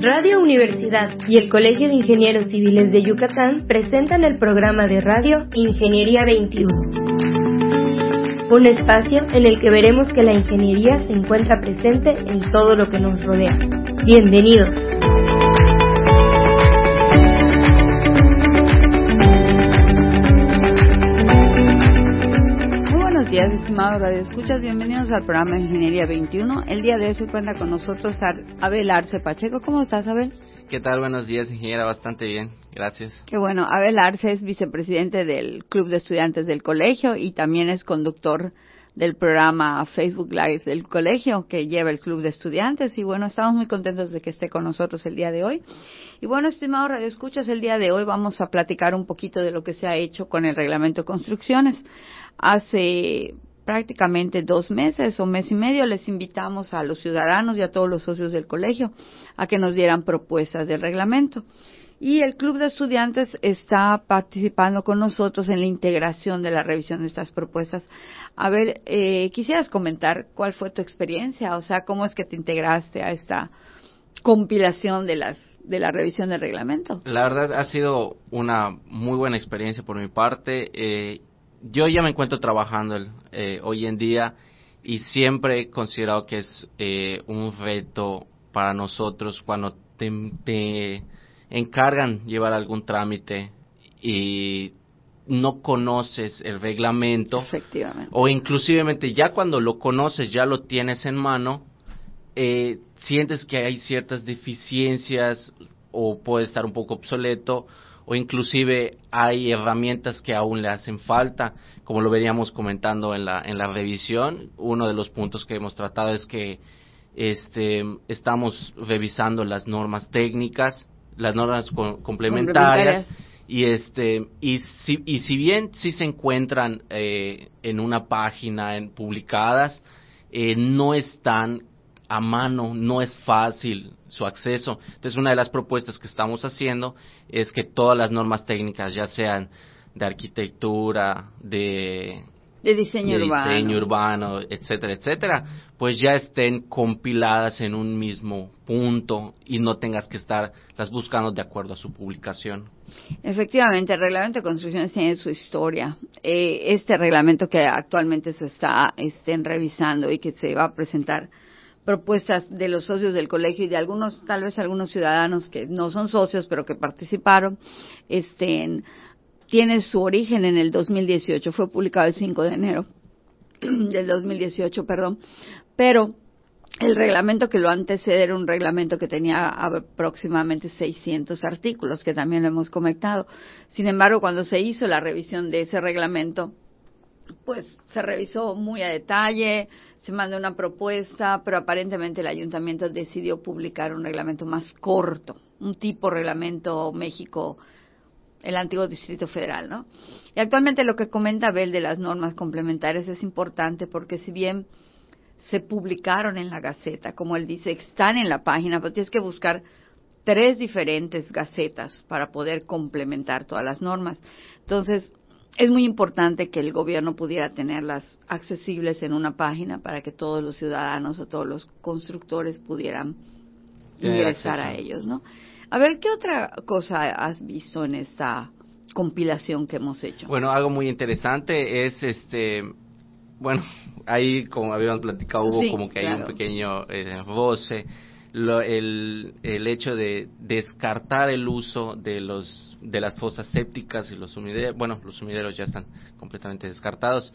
Radio Universidad y el Colegio de Ingenieros Civiles de Yucatán presentan el programa de radio Ingeniería 21. Un espacio en el que veremos que la ingeniería se encuentra presente en todo lo que nos rodea. Bienvenidos. Días, estimados radioescuchas. Bienvenidos al programa de Ingeniería 21. El día de hoy se cuenta con nosotros Abel Arce Pacheco. ¿Cómo estás, Abel? ¿Qué tal? Buenos días, ingeniera. Bastante bien. Gracias. Qué bueno. Abel Arce es vicepresidente del Club de Estudiantes del Colegio y también es conductor del programa Facebook Live del colegio que lleva el Club de Estudiantes. Y bueno, estamos muy contentos de que esté con nosotros el día de hoy. Y bueno, estimados radioescuchas, el día de hoy vamos a platicar un poquito de lo que se ha hecho con el reglamento de construcciones hace prácticamente dos meses o mes y medio les invitamos a los ciudadanos y a todos los socios del colegio a que nos dieran propuestas del reglamento. Y el Club de Estudiantes está participando con nosotros en la integración de la revisión de estas propuestas. A ver, eh, quisieras comentar cuál fue tu experiencia, o sea, cómo es que te integraste a esta compilación de las de la revisión del reglamento. La verdad ha sido una muy buena experiencia por mi parte. Eh, yo ya me encuentro trabajando eh, hoy en día y siempre he considerado que es eh, un reto para nosotros cuando te, encargan llevar algún trámite y no conoces el reglamento o inclusivemente ya cuando lo conoces ya lo tienes en mano eh, sientes que hay ciertas deficiencias o puede estar un poco obsoleto o inclusive hay herramientas que aún le hacen falta, como lo veníamos comentando en la, en la revisión. Uno de los puntos que hemos tratado es que este, estamos revisando las normas técnicas, las normas complementarias, y este y si, y si bien sí se encuentran eh, en una página en, publicadas, eh, no están a mano, no es fácil su acceso. Entonces, una de las propuestas que estamos haciendo es que todas las normas técnicas, ya sean de arquitectura, de, de diseño, urbano. diseño urbano, etcétera, etcétera, pues ya estén compiladas en un mismo punto y no tengas que estar las buscando de acuerdo a su publicación. Efectivamente, el reglamento de construcciones tiene su historia. Eh, este reglamento que actualmente se está estén revisando y que se va a presentar propuestas de los socios del colegio y de algunos, tal vez algunos ciudadanos que no son socios, pero que participaron, este, tiene su origen en el 2018, fue publicado el 5 de enero del 2018, perdón, pero el reglamento que lo antecede era un reglamento que tenía aproximadamente 600 artículos, que también lo hemos comentado. Sin embargo, cuando se hizo la revisión de ese reglamento, pues se revisó muy a detalle, se mandó una propuesta, pero aparentemente el ayuntamiento decidió publicar un reglamento más corto, un tipo reglamento México, el antiguo Distrito Federal, ¿no? Y actualmente lo que comenta Abel de las normas complementarias es importante porque si bien se publicaron en la Gaceta, como él dice, están en la página, pero tienes que buscar tres diferentes gacetas para poder complementar todas las normas. Entonces, es muy importante que el gobierno pudiera tenerlas accesibles en una página para que todos los ciudadanos o todos los constructores pudieran ingresar a ellos, ¿no? A ver, ¿qué otra cosa has visto en esta compilación que hemos hecho? Bueno, algo muy interesante es este, bueno, ahí como habíamos platicado hubo como que hay un pequeño eh, roce el, el hecho de descartar el uso de los de las fosas sépticas y los sumideros, bueno, los sumideros ya están completamente descartados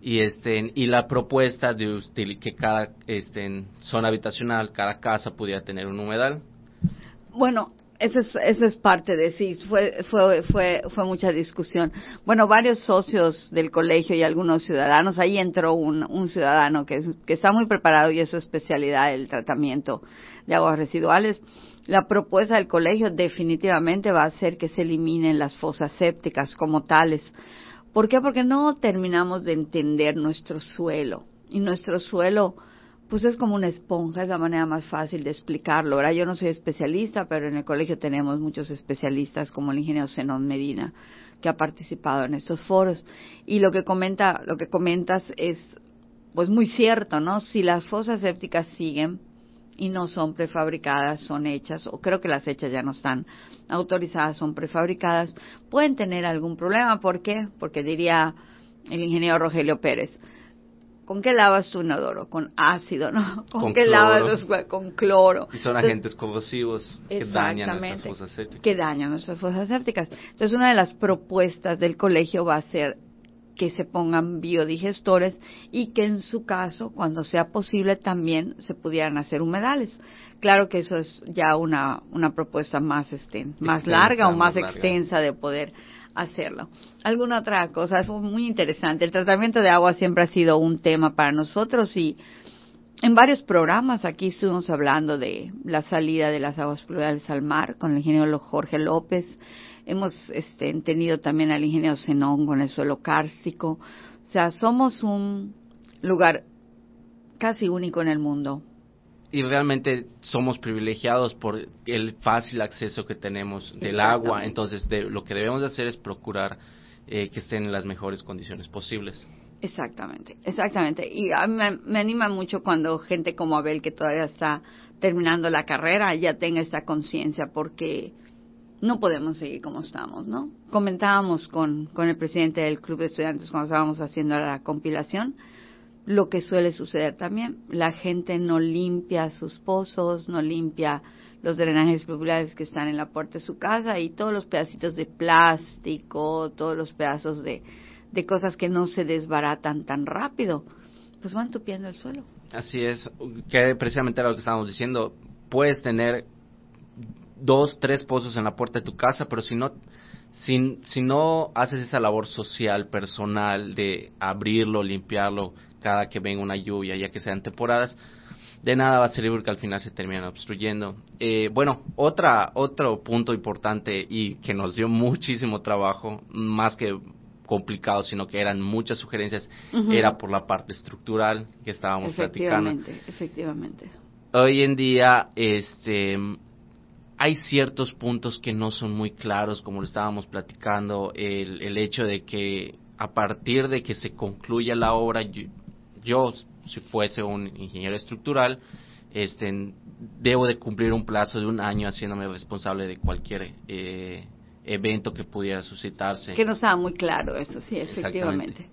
y este y la propuesta de que cada este, zona habitacional, cada casa pudiera tener un humedal. Bueno, esa es, es parte de sí, fue, fue, fue, fue mucha discusión. Bueno, varios socios del colegio y algunos ciudadanos, ahí entró un, un ciudadano que, que está muy preparado y es su especialidad el tratamiento de aguas residuales. La propuesta del colegio definitivamente va a ser que se eliminen las fosas sépticas como tales. ¿Por qué? Porque no terminamos de entender nuestro suelo. Y nuestro suelo pues es como una esponja, es la manera más fácil de explicarlo. Ahora yo no soy especialista, pero en el colegio tenemos muchos especialistas como el ingeniero Zenón Medina, que ha participado en estos foros. Y lo que comenta, lo que comentas es pues muy cierto, ¿no? Si las fosas sépticas siguen, y no son prefabricadas, son hechas, o creo que las hechas ya no están autorizadas, son prefabricadas, pueden tener algún problema. ¿Por qué? Porque diría el ingeniero Rogelio Pérez, ¿Con qué lavas tu inodoro? Con ácido, ¿no? ¿Con, qué lavas los Con cloro. Y son agentes corrosivos que dañan nuestras fosas sépticas. Que dañan nuestras fosas sépticas. Entonces, una de las propuestas del colegio va a ser que se pongan biodigestores y que en su caso, cuando sea posible, también se pudieran hacer humedales. Claro que eso es ya una, una propuesta más, este, más larga o más, extensa de poder hacerlo. ¿Alguna otra cosa? Es muy interesante. El tratamiento de agua siempre ha sido un tema para nosotros y en varios programas aquí estuvimos hablando de la salida de las aguas pluviales al mar con el ingeniero Jorge López. Hemos este, tenido también al ingeniero Zenón con el suelo cárstico. O sea, somos un lugar casi único en el mundo y realmente somos privilegiados por el fácil acceso que tenemos del agua. Entonces, de, lo que debemos de hacer es procurar eh, que estén en las mejores condiciones posibles. Exactamente, exactamente. Y a mí me, anima mucho cuando gente como Abel, que todavía está terminando la carrera, ya tenga esta conciencia, porque no podemos seguir como estamos, ¿no? Comentábamos con, con el presidente del Club de Estudiantes cuando estábamos haciendo la compilación lo que suele suceder también. La gente no limpia sus pozos, no limpia los drenajes populares que están en la puerta de su casa y todos los pedacitos de plástico, todos los pedazos de, de cosas que no se desbaratan tan rápido, pues van tupiendo el suelo. Así es, que precisamente era lo que estábamos diciendo, puedes tener dos, tres pozos en la puerta de tu casa, pero si no si, si no haces esa labor social, personal, de abrirlo, limpiarlo cada que venga una lluvia, ya que sean temporadas, de nada va a servir porque al final se terminan obstruyendo. Eh, bueno, otra, otro punto importante y que nos dio muchísimo trabajo, más que complicado, sino que eran muchas sugerencias, era por la parte estructural que estábamos platicando. Efectivamente, efectivamente. Hoy en día, este, hay ciertos puntos que no son muy claros, como lo estábamos platicando, el, el hecho de que a partir de que se concluya la obra, yo, si fuese un ingeniero estructural, este, debo de cumplir un plazo de un año haciéndome responsable de cualquier eh, evento que pudiera suscitarse. Que no estaba muy claro eso, sí, efectivamente.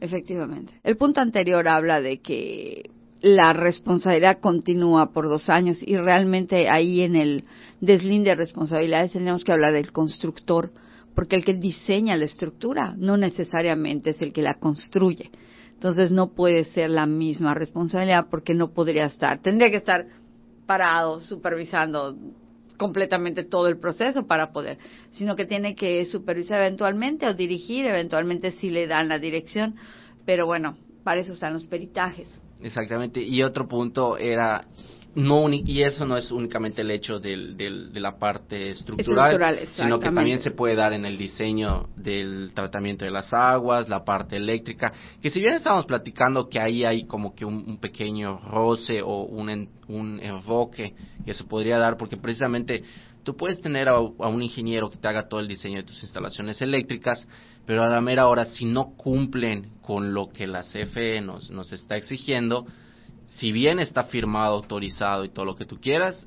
Efectivamente. El punto anterior habla de que la responsabilidad continúa por dos años y realmente ahí en el deslinde de responsabilidades tenemos que hablar del constructor, porque el que diseña la estructura no necesariamente es el que la construye. Entonces no puede ser la misma responsabilidad porque no podría estar, tendría que estar parado supervisando completamente todo el proceso para poder, sino que tiene que supervisar eventualmente o dirigir eventualmente si le dan la dirección, pero bueno, para eso están los peritajes. Exactamente. Y otro punto era no y eso no es únicamente el hecho del, de la parte estructural, sino que también se puede dar en el diseño del tratamiento de las aguas, la parte eléctrica, que si bien estamos platicando que ahí hay como que un, pequeño roce o un, un enfoque que se podría dar, porque precisamente tú puedes tener a, un ingeniero que te haga todo el diseño de tus instalaciones eléctricas, pero a la mera hora, si no cumplen con lo que la CFE nos, nos está exigiendo, si bien está firmado, autorizado y todo lo que tú quieras,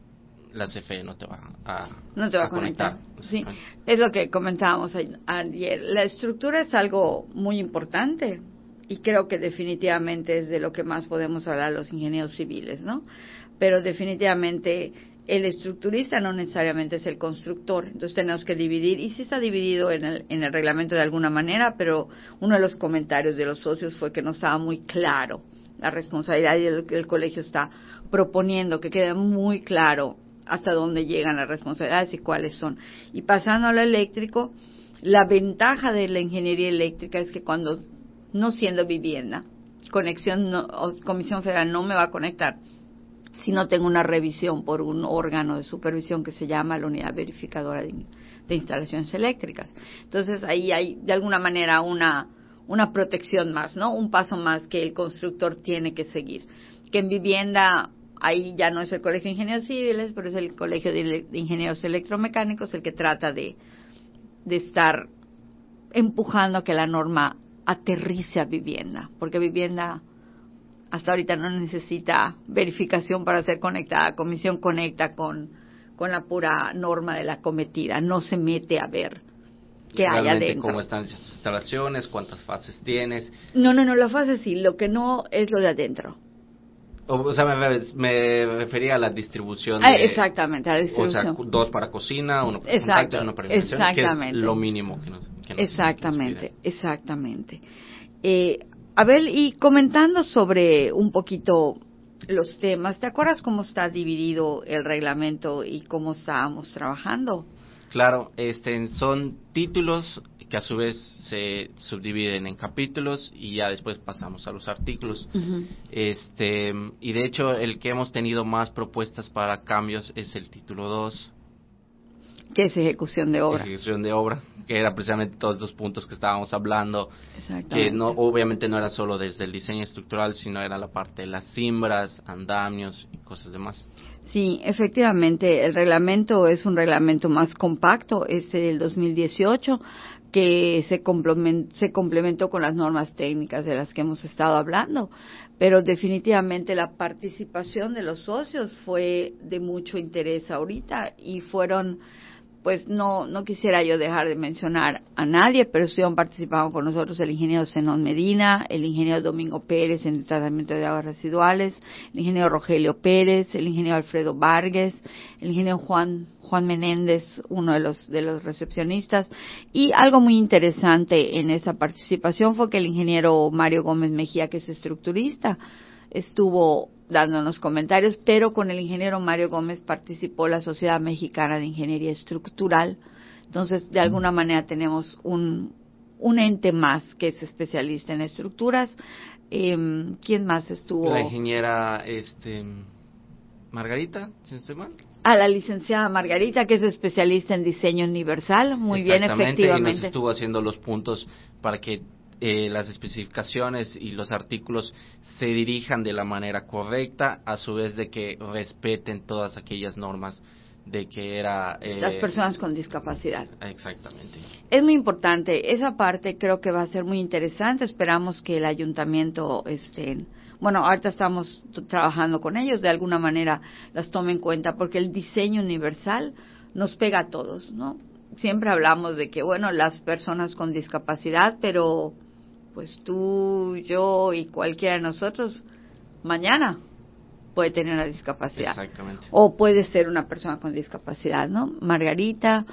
la CFE no te va a, no te va a, conectar. Sí, es lo que comentábamos ayer. La estructura es algo muy importante y creo que definitivamente es de lo que más podemos hablar los ingenieros civiles, ¿no? Pero definitivamente el estructurista no necesariamente es el constructor, entonces tenemos que dividir, y sí está dividido en el, en el reglamento de alguna manera, pero uno de los comentarios de los socios fue que no estaba muy claro la responsabilidad y el, el colegio está proponiendo que quede muy claro hasta dónde llegan las responsabilidades y cuáles son. Y pasando a lo eléctrico, la ventaja de la ingeniería eléctrica es que cuando, no siendo vivienda, conexión o Comisión Federal no me va a conectar, si no tengo una revisión por un órgano de supervisión que se llama la unidad verificadora de, instalaciones eléctricas. Entonces ahí hay de alguna manera una, una protección más, ¿no? Un paso más que el constructor tiene que seguir. Que en vivienda ahí ya no es el Colegio de Ingenieros Civiles, pero es el Colegio de, Ingenieros Electromecánicos el que trata de, de estar empujando a que la norma aterrice a vivienda, porque vivienda hasta ahorita no necesita verificación para ser conectada. Comisión conecta con, con la pura norma de la cometida, no se mete a ver qué hay adentro. cómo están las instalaciones, cuántas fases tienes. No, no, no, la fase sí, lo que no es lo de adentro. O, sea, me, refería a la distribución. Ah, exactamente, a la distribución. O sea, dos para cocina, uno para Exacto, uno para exactamente. que es lo mínimo que nos, Exactamente, exactamente. Eh, Abel, y comentando sobre un poquito los temas, ¿te acuerdas cómo está dividido el reglamento y cómo estábamos trabajando? Claro, este, son títulos que a su vez se subdividen en capítulos y ya después pasamos a los artículos. Este, y de hecho el que hemos tenido más propuestas para cambios es el título 2. Que es ejecución de obra. Ejecución de obra, que era precisamente todos estos puntos que estábamos hablando, que no, obviamente no era solo desde el diseño estructural, sino era la parte de las cimbras, andamios y cosas demás. Sí, efectivamente, el reglamento es un reglamento más compacto, este del 2018, que se, se complementó con las normas técnicas de las que hemos estado hablando, pero definitivamente la participación de los socios fue de mucho interés ahorita y fueron pues no, no quisiera yo dejar de mencionar a nadie, pero estuvieron participando con nosotros el ingeniero Zenón Medina, el ingeniero Domingo Pérez en el tratamiento de aguas residuales, el ingeniero Rogelio Pérez, el ingeniero Alfredo Vargas, el ingeniero Juan, Juan Menéndez, uno de los, de los recepcionistas. Y algo muy interesante en esa participación fue que el ingeniero Mario Gómez Mejía, que es estructurista, estuvo dándonos comentarios, pero con el ingeniero Mario Gómez participó la Sociedad Mexicana de Ingeniería Estructural. Entonces, de alguna manera tenemos un, un ente más que es especialista en estructuras. Eh, ¿Quién más estuvo? La ingeniera este, Margarita, si no estoy mal. A la licenciada Margarita, que es especialista en diseño universal. Muy bien, efectivamente. Y nos estuvo haciendo los puntos para que eh, las especificaciones y los artículos se dirijan de la manera correcta, a su vez de que respeten todas aquellas normas de que era eh, las personas con discapacidad. Exactamente. Es muy importante esa parte, creo que va a ser muy interesante. Esperamos que el ayuntamiento estén bueno, ahorita estamos trabajando con ellos, de alguna manera las tomen en cuenta, porque el diseño universal nos pega a todos, ¿no? Siempre hablamos de que, bueno, las personas con discapacidad, pero pues tú, yo y cualquiera de nosotros mañana puede tener una discapacidad. Exactamente. O puede ser una persona con discapacidad, ¿no? Margarita,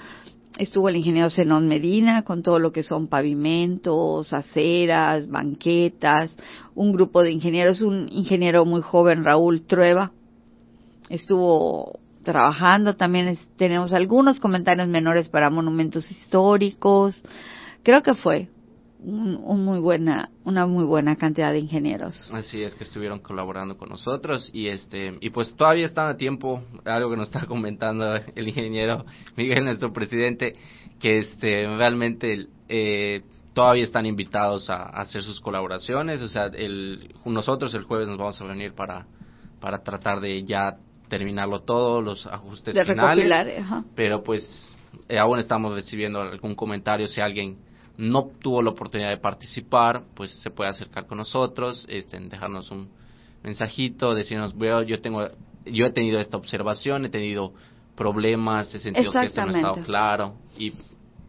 estuvo el ingeniero Zenón Medina con todo lo que son pavimentos, aceras, banquetas, un grupo de ingenieros, un ingeniero muy joven, Raúl Trueba, estuvo trabajando, también tenemos algunos comentarios menores para monumentos históricos, creo que fue un, muy buena, una muy buena cantidad de ingenieros. Así es que estuvieron colaborando con nosotros y este y pues todavía están a tiempo, algo que nos está comentando el ingeniero Miguel, nuestro presidente, que este realmente eh, todavía están invitados a, hacer sus colaboraciones, o sea, el, nosotros el jueves nos vamos a reunir para para tratar de ya terminarlo todo, los ajustes de finales, pero pues eh, aún estamos recibiendo algún comentario si alguien no tuvo la oportunidad de participar, pues se puede acercar con nosotros, este, dejarnos un mensajito, decirnos, veo, yo tengo, yo he tenido esta observación, he tenido problemas, he sentido que esto no ha estado claro, y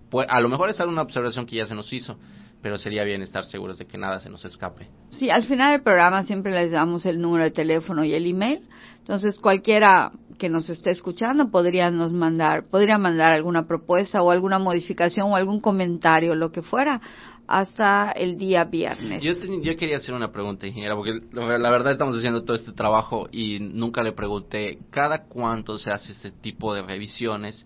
pues, a lo mejor es alguna observación que ya se nos hizo, pero sería bien estar seguros de que nada se nos escape. Sí, al final del programa siempre les damos el número de teléfono y el email. Entonces, cualquiera que nos esté escuchando podría nos mandar, podría mandar alguna propuesta o alguna modificación o algún comentario, lo que fuera, hasta el día viernes. Yo, yo quería hacer una pregunta, ingeniera, porque la verdad estamos haciendo todo este trabajo y nunca le pregunté, ¿cada cuánto se hace este tipo de revisiones?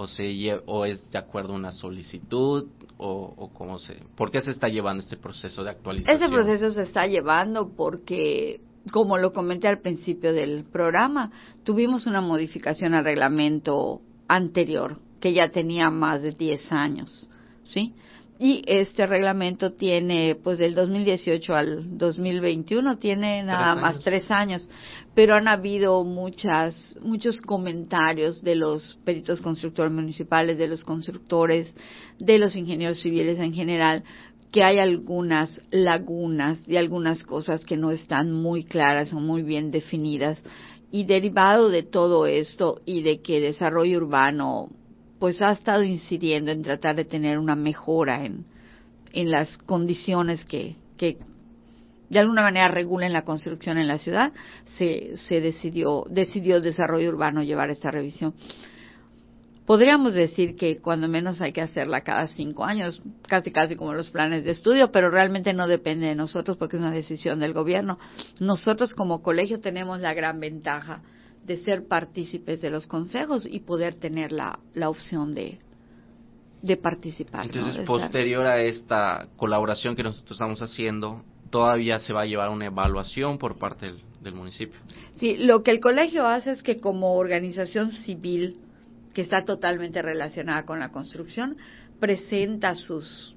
O se o es de acuerdo a una solicitud o, o cómo se por qué se está llevando este proceso de actualización ese proceso se está llevando porque como lo comenté al principio del programa tuvimos una modificación al reglamento anterior que ya tenía más de 10 años sí y este reglamento tiene, pues del 2018 al 2021, tiene nada más tres años, pero han habido muchas, muchos comentarios de los peritos constructores municipales, de los constructores, de los ingenieros civiles en general, que hay algunas lagunas y algunas cosas que no están muy claras o muy bien definidas. Y derivado de todo esto y de que desarrollo urbano pues ha estado incidiendo en tratar de tener una mejora en, en las condiciones que, que de alguna manera regulen la construcción en la ciudad, se, se decidió, decidió Desarrollo Urbano llevar esta revisión. Podríamos decir que cuando menos hay que hacerla cada cinco años, casi casi como los planes de estudio, pero realmente no depende de nosotros porque es una decisión del gobierno. Nosotros como colegio tenemos la gran ventaja de ser partícipes de los consejos y poder tener la, la opción de, de participar. Entonces, posterior a esta colaboración que nosotros estamos haciendo, todavía se va a llevar una evaluación por parte del, del municipio. Sí, lo que el colegio hace es que como organización civil que está totalmente relacionada con la construcción, presenta sus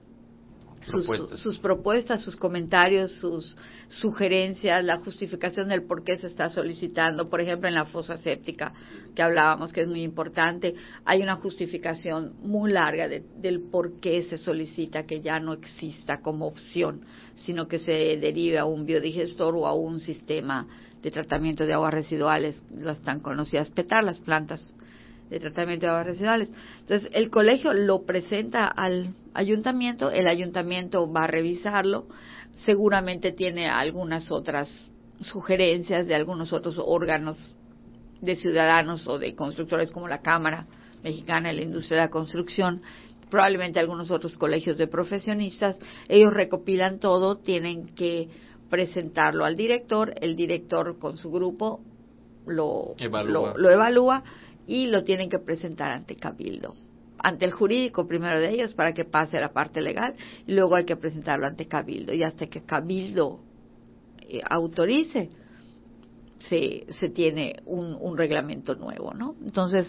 sus propuestas. sus propuestas, sus comentarios, sus sugerencias, la justificación del por qué se está solicitando. Por ejemplo, en la fosa séptica que hablábamos, que es muy importante, hay una justificación muy larga de, del por qué se solicita que ya no exista como opción, sino que se derive a un biodigestor o a un sistema de tratamiento de aguas residuales, las tan conocidas PETAR, las plantas de tratamiento de aguas residuales. Entonces, el colegio lo presenta al ayuntamiento, el ayuntamiento va a revisarlo, seguramente tiene algunas otras sugerencias de algunos otros órganos de ciudadanos o de constructores como la Cámara Mexicana de la Industria de la Construcción, probablemente algunos otros colegios de profesionistas, ellos recopilan todo, tienen que presentarlo al director, el director con su grupo lo evalúa, lo, lo evalúa y lo tienen que presentar ante Cabildo. Ante el jurídico primero de ellos para que pase la parte legal y luego hay que presentarlo ante Cabildo y hasta que Cabildo eh, autorice se, se tiene un, un reglamento nuevo, ¿no? Entonces,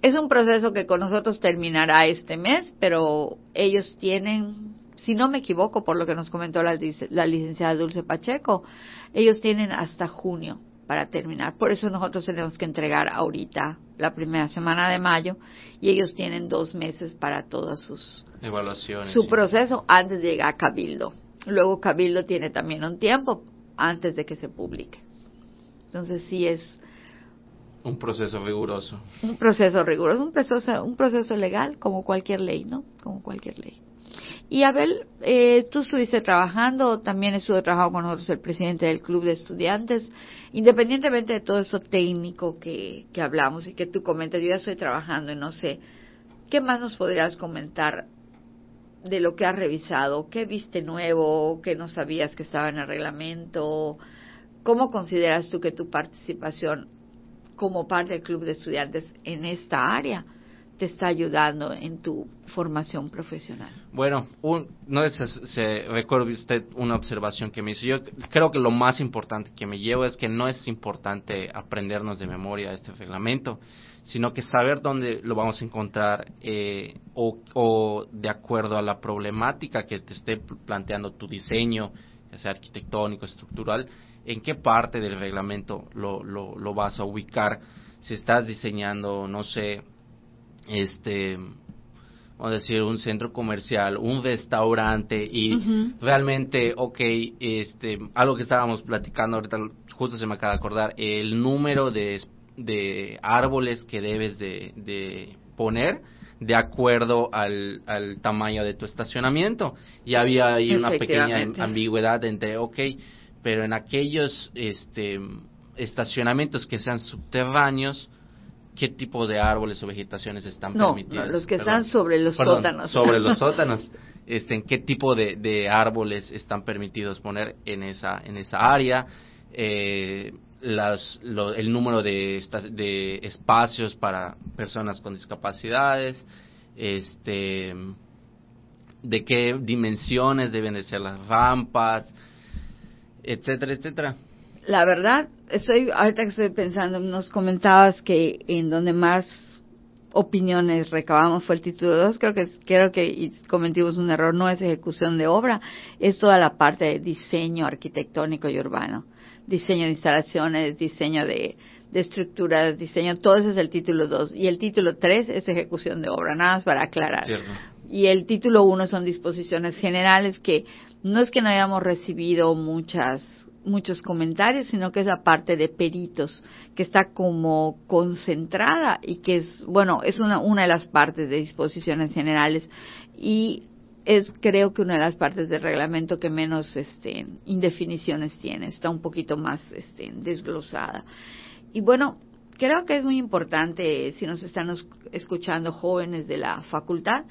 es un proceso que con nosotros terminará este mes, pero ellos tienen, si no me equivoco, por lo que nos comentó la, la licenciada Dulce Pacheco, ellos tienen hasta junio para terminar. Por eso nosotros tenemos que entregar ahorita la primera semana de mayo y ellos tienen dos meses para todas sus evaluaciones. Su proceso antes de llegar a Cabildo. Luego Cabildo tiene también un tiempo antes de que se publique. Entonces sí es un proceso riguroso. Un proceso riguroso, un proceso, un proceso legal como cualquier ley, ¿no? Como cualquier ley. Y Abel, eh, tú estuviste trabajando, también estuvo trabajando con nosotros el presidente del Club de Estudiantes, independientemente de todo eso técnico que, que hablamos y que tú comentas, yo ya estoy trabajando y no sé, ¿qué más nos podrías comentar de lo que has revisado? ¿Qué viste nuevo? ¿Qué no sabías que estaba en el reglamento? ¿Cómo consideras tú que tu participación como parte del Club de Estudiantes en esta área te está ayudando en tu formación profesional? Bueno, un, no si se recuerda usted una observación que me hizo. Yo creo que lo más importante que me llevo es que no es importante aprendernos de memoria este reglamento, sino que saber dónde lo vamos a encontrar eh, o, de acuerdo a la problemática que te esté planteando tu diseño, ya sea arquitectónico, estructural, en qué parte del reglamento lo, lo vas a ubicar. Si estás diseñando, no sé, este vamos a decir un centro comercial, un restaurante y realmente, ok, este, algo que estábamos platicando ahorita, justo se me acaba de acordar, el número de, de árboles que debes de, de poner de acuerdo al, al tamaño de tu estacionamiento. Y había ahí una pequeña ambigüedad entre, ok, pero en aquellos este, estacionamientos que sean subterráneos, ¿qué tipo de árboles o vegetaciones están No, permitidas? no, los que Perdón. están sobre los Perdón, sótanos. Sobre los sótanos. Este, ¿En qué tipo de, de árboles están permitidos poner en esa, en esa área? Eh, las, lo- el número de, de espacios para personas con discapacidades, este, de qué dimensiones deben de ser las rampas, etcétera, etcétera. La verdad, estoy, ahorita que estoy pensando, nos comentabas que en donde más opiniones recabamos fue el título 2, creo que, creo que cometimos un error, no es ejecución de obra, es toda la parte de diseño arquitectónico y urbano, diseño de instalaciones, diseño de, de estructuras, diseño, todo ese es el título 2, y el título 3 es ejecución de obra, nada más para aclarar. ¿Cierto? y el título 1 son disposiciones generales que no es que no hayamos recibido muchas muchos comentarios, sino que es la parte de peritos, que está como concentrada y que es, bueno, es una, una de las partes de disposiciones generales y es creo que una de las partes del reglamento que menos este, indefiniciones tiene, está un poquito más este, desglosada. Y bueno, creo que es muy importante, si nos están escuchando jóvenes de la facultad,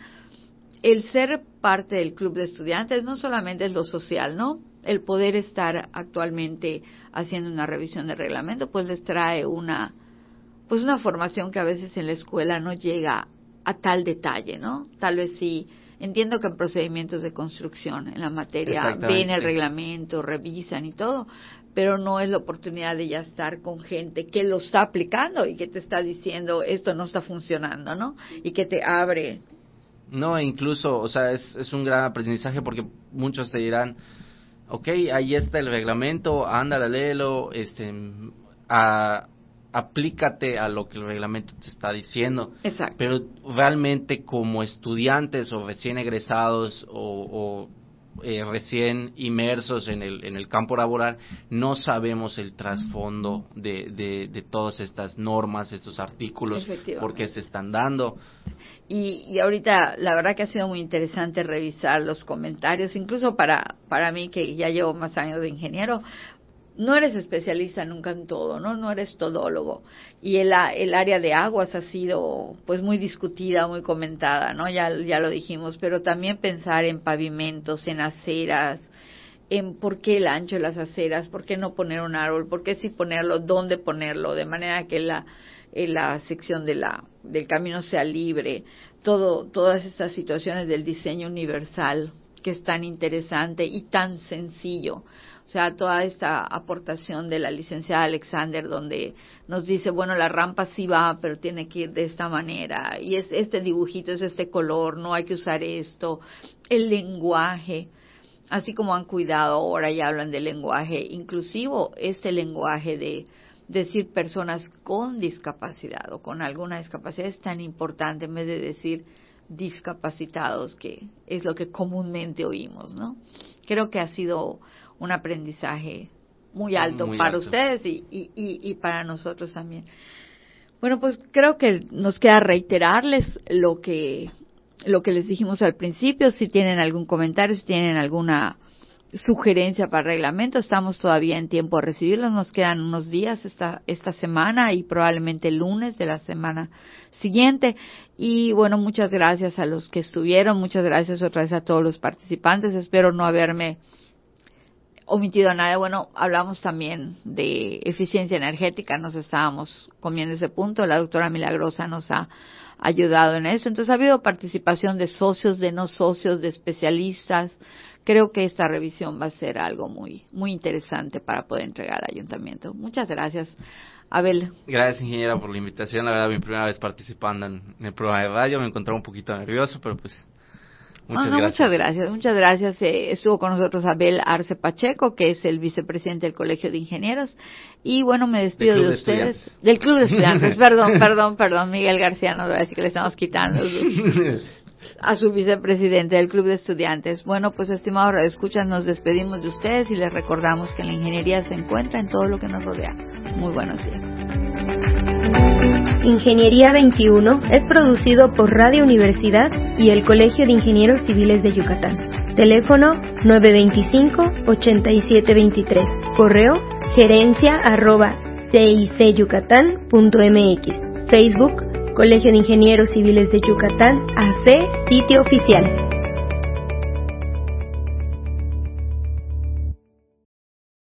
el ser parte del club de estudiantes no solamente es lo social, ¿no? El poder estar actualmente haciendo una revisión del reglamento, pues les trae una, pues una formación que a veces en la escuela no llega a tal detalle, ¿no? Tal vez sí, entiendo que en procedimientos de construcción, en la materia, ven el reglamento, revisan y todo, pero no es la oportunidad de ya estar con gente que lo está aplicando y que te está diciendo esto no está funcionando, ¿no? Y que te abre no, incluso, o sea, es, es un gran aprendizaje porque muchos te dirán, ok, ahí está el reglamento, ándale, léelo, este, a, aplícate a lo que el reglamento te está diciendo. Exacto. Pero realmente como estudiantes o recién egresados o, o eh, recién inmersos en el, en el campo laboral, no sabemos el trasfondo de, de, de todas estas normas, estos artículos, por qué se están dando. Y, y ahorita la verdad que ha sido muy interesante revisar los comentarios, incluso para, para mí que ya llevo más años de ingeniero, no eres especialista nunca en todo, ¿no? No eres todólogo. Y el, el área de aguas ha sido, pues, muy discutida, muy comentada, ¿no? Ya, ya lo dijimos, pero también pensar en pavimentos, en aceras, en por qué el ancho de las aceras, por qué no poner un árbol, por qué sí ponerlo, dónde ponerlo, de manera que la, la sección de la, del camino sea libre, todo, todas estas situaciones del diseño universal que es tan interesante y tan sencillo o sea, toda esta aportación de la licenciada Alexander donde nos dice, bueno, la rampa sí va, pero tiene que ir de esta manera, y es este dibujito, es este color, no hay que usar esto, el lenguaje, así como han cuidado ahora y hablan del lenguaje inclusivo, este lenguaje de decir personas con discapacidad o con alguna discapacidad es tan importante en vez de decir discapacitados, que es lo que comúnmente oímos, ¿no? Creo que ha sido un aprendizaje muy alto para ustedes y, y, y, para nosotros también. Bueno, pues creo que nos queda reiterarles lo que lo que les dijimos al principio. Si tienen algún comentario, si tienen alguna sugerencia para reglamento, estamos todavía en tiempo de recibirlos. Nos quedan unos días esta esta semana y probablemente el lunes de la semana siguiente. Y bueno, muchas gracias a los que estuvieron, muchas gracias otra vez a todos los participantes. Espero no haberme omitido nada. Bueno, hablamos también de eficiencia energética, nos estábamos comiendo ese punto. La doctora Milagrosa nos ha ayudado en eso. Entonces ha habido participación de socios, de no socios, de especialistas. Creo que esta revisión va a ser algo muy, muy interesante para poder entregar al ayuntamiento. Muchas gracias. Abel. Gracias, ingeniera, por la invitación. La verdad, mi primera vez participando en, el programa de radio. Me encontraba un poquito nervioso, pero pues Muchas, gracias. muchas gracias. Muchas gracias. Eh, estuvo con nosotros Abel Arce Pacheco, que es el vicepresidente del Colegio de Ingenieros. Y bueno, me despido de ustedes. del Club de Estudiantes. perdón, perdón, perdón. Miguel García nos va a decir que le estamos quitando a su vicepresidente del Club de Estudiantes. Bueno, pues estimados escuchas, nos despedimos de ustedes y les recordamos que la ingeniería se encuentra en todo lo que nos rodea. Muy buenos días. Ingeniería 21 es producido por Radio Universidad y el Colegio de Ingenieros Civiles de Yucatán. Teléfono 925-8723. Correo gerencia arroba cicyucatán.mx. Facebook Colegio de Ingenieros Civiles de Yucatán AC, sitio oficial.